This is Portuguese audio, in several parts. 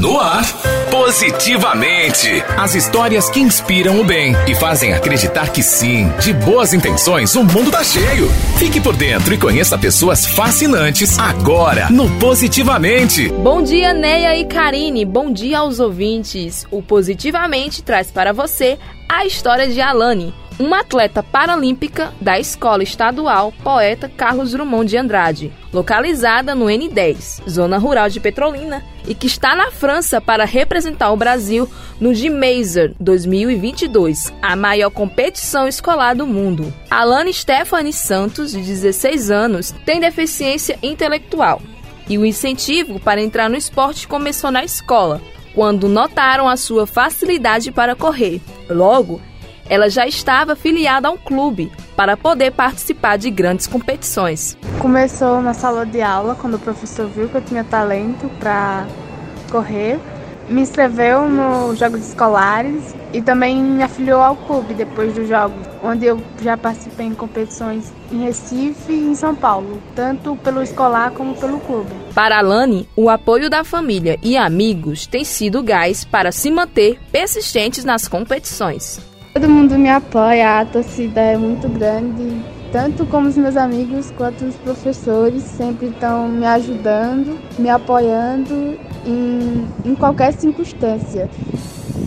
No ar, positivamente. As histórias que inspiram o bem e fazem acreditar que sim, de boas intenções, o mundo tá cheio. Fique por dentro e conheça pessoas fascinantes agora no Positivamente. Bom dia, Neia e Karine. Bom dia aos ouvintes. O Positivamente traz para você a história de Alane uma atleta paralímpica da Escola Estadual Poeta Carlos Drummond de Andrade, localizada no N10, zona rural de Petrolina, e que está na França para representar o Brasil no Gmeiser 2022, a maior competição escolar do mundo. Alane Stephanie Santos, de 16 anos, tem deficiência intelectual e o incentivo para entrar no esporte começou na escola, quando notaram a sua facilidade para correr. Logo, ela já estava filiada a um clube para poder participar de grandes competições. Começou na sala de aula, quando o professor viu que eu tinha talento para correr. Me inscreveu nos Jogos Escolares e também me afiliou ao clube depois dos Jogos, onde eu já participei em competições em Recife e em São Paulo, tanto pelo escolar como pelo clube. Para Alane, o apoio da família e amigos tem sido gás para se manter persistentes nas competições. Todo mundo me apoia, a torcida é muito grande, tanto como os meus amigos quanto os professores sempre estão me ajudando, me apoiando em, em qualquer circunstância.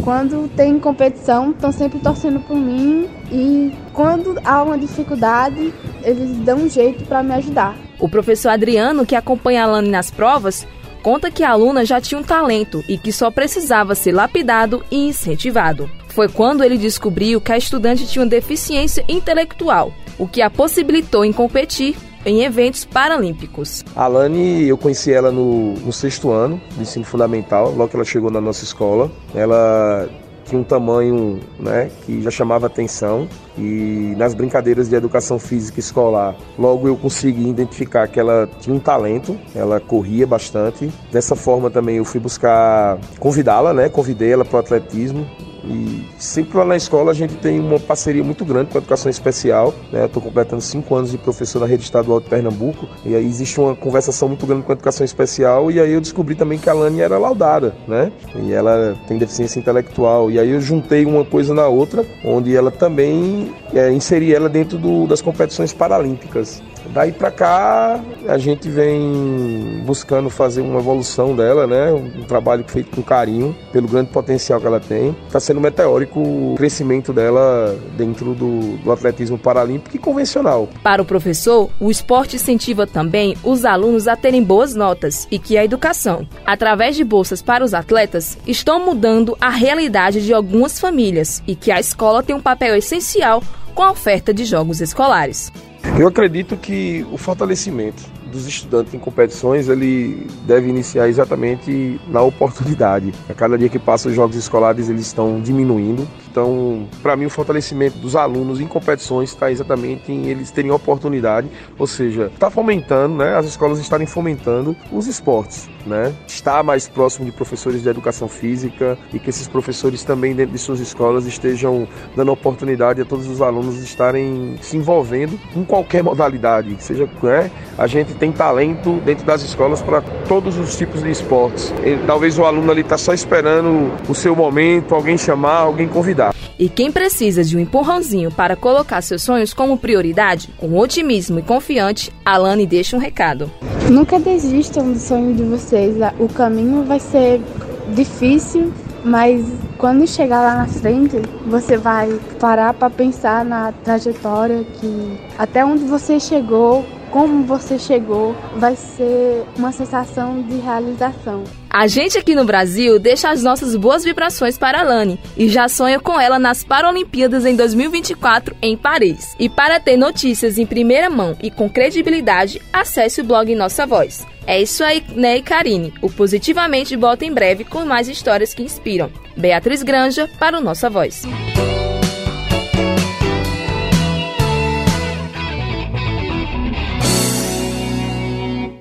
Quando tem competição, estão sempre torcendo por mim e quando há uma dificuldade, eles dão um jeito para me ajudar. O professor Adriano, que acompanha a Lani nas provas, conta que a aluna já tinha um talento e que só precisava ser lapidado e incentivado. Foi quando ele descobriu que a estudante tinha deficiência intelectual, o que a possibilitou em competir em eventos paralímpicos. A Alane, eu conheci ela no, no, sexto ano do ensino fundamental, logo que ela chegou na nossa escola. Ela tinha um tamanho né, que já chamava atenção e nas brincadeiras de educação física escolar, logo eu consegui identificar que ela tinha um talento, ela corria bastante. Dessa forma também eu fui buscar convidá-la, né, convidei ela para o atletismo e sempre lá na escola a gente tem uma parceria muito grande com a educação especial. Né? Estou completando cinco anos de professor na rede estadual de Pernambuco e aí existe uma conversação muito grande com a educação especial e aí eu descobri também que a Lani era laudada, né? E ela tem deficiência intelectual e aí eu juntei uma coisa na outra, onde ela também é, inseri ela dentro do, das competições paralímpicas. Daí para cá a gente vem buscando fazer uma evolução dela, né? Um trabalho feito com carinho pelo grande potencial que ela tem. Está sendo meteórico o crescimento dela dentro do, do atletismo paralímpico e convencional. Para o professor, o esporte incentiva também os alunos a terem boas notas e que a educação, através de bolsas para os atletas, estão mudando a realidade de algumas famílias e que a escola tem um papel essencial com a oferta de jogos escolares. Eu acredito que o fortalecimento dos estudantes em competições ele deve iniciar exatamente na oportunidade. A cada dia que passa os jogos escolares eles estão diminuindo. Então, para mim o fortalecimento dos alunos em competições está exatamente em eles terem oportunidade, ou seja, está fomentando, né, as escolas estarem fomentando os esportes, né? Estar mais próximo de professores de educação física e que esses professores também dentro de suas escolas estejam dando oportunidade a todos os alunos estarem se envolvendo em qualquer modalidade, seja, né, a gente tem talento dentro das escolas para todos os tipos de esportes. E, talvez o aluno ali está só esperando o seu momento, alguém chamar, alguém convidar. E quem precisa de um empurrãozinho para colocar seus sonhos como prioridade, com otimismo e confiante, Alane deixa um recado. Nunca desistam do sonho de vocês. O caminho vai ser difícil, mas quando chegar lá na frente, você vai parar para pensar na trajetória que até onde você chegou, como você chegou, vai ser uma sensação de realização. A gente aqui no Brasil deixa as nossas boas vibrações para a Lani e já sonha com ela nas Paralimpíadas em 2024 em Paris. E para ter notícias em primeira mão e com credibilidade, acesse o blog Nossa Voz. É isso aí, né, Karine? O Positivamente volta em breve com mais histórias que inspiram. Beatriz Granja para o Nossa Voz.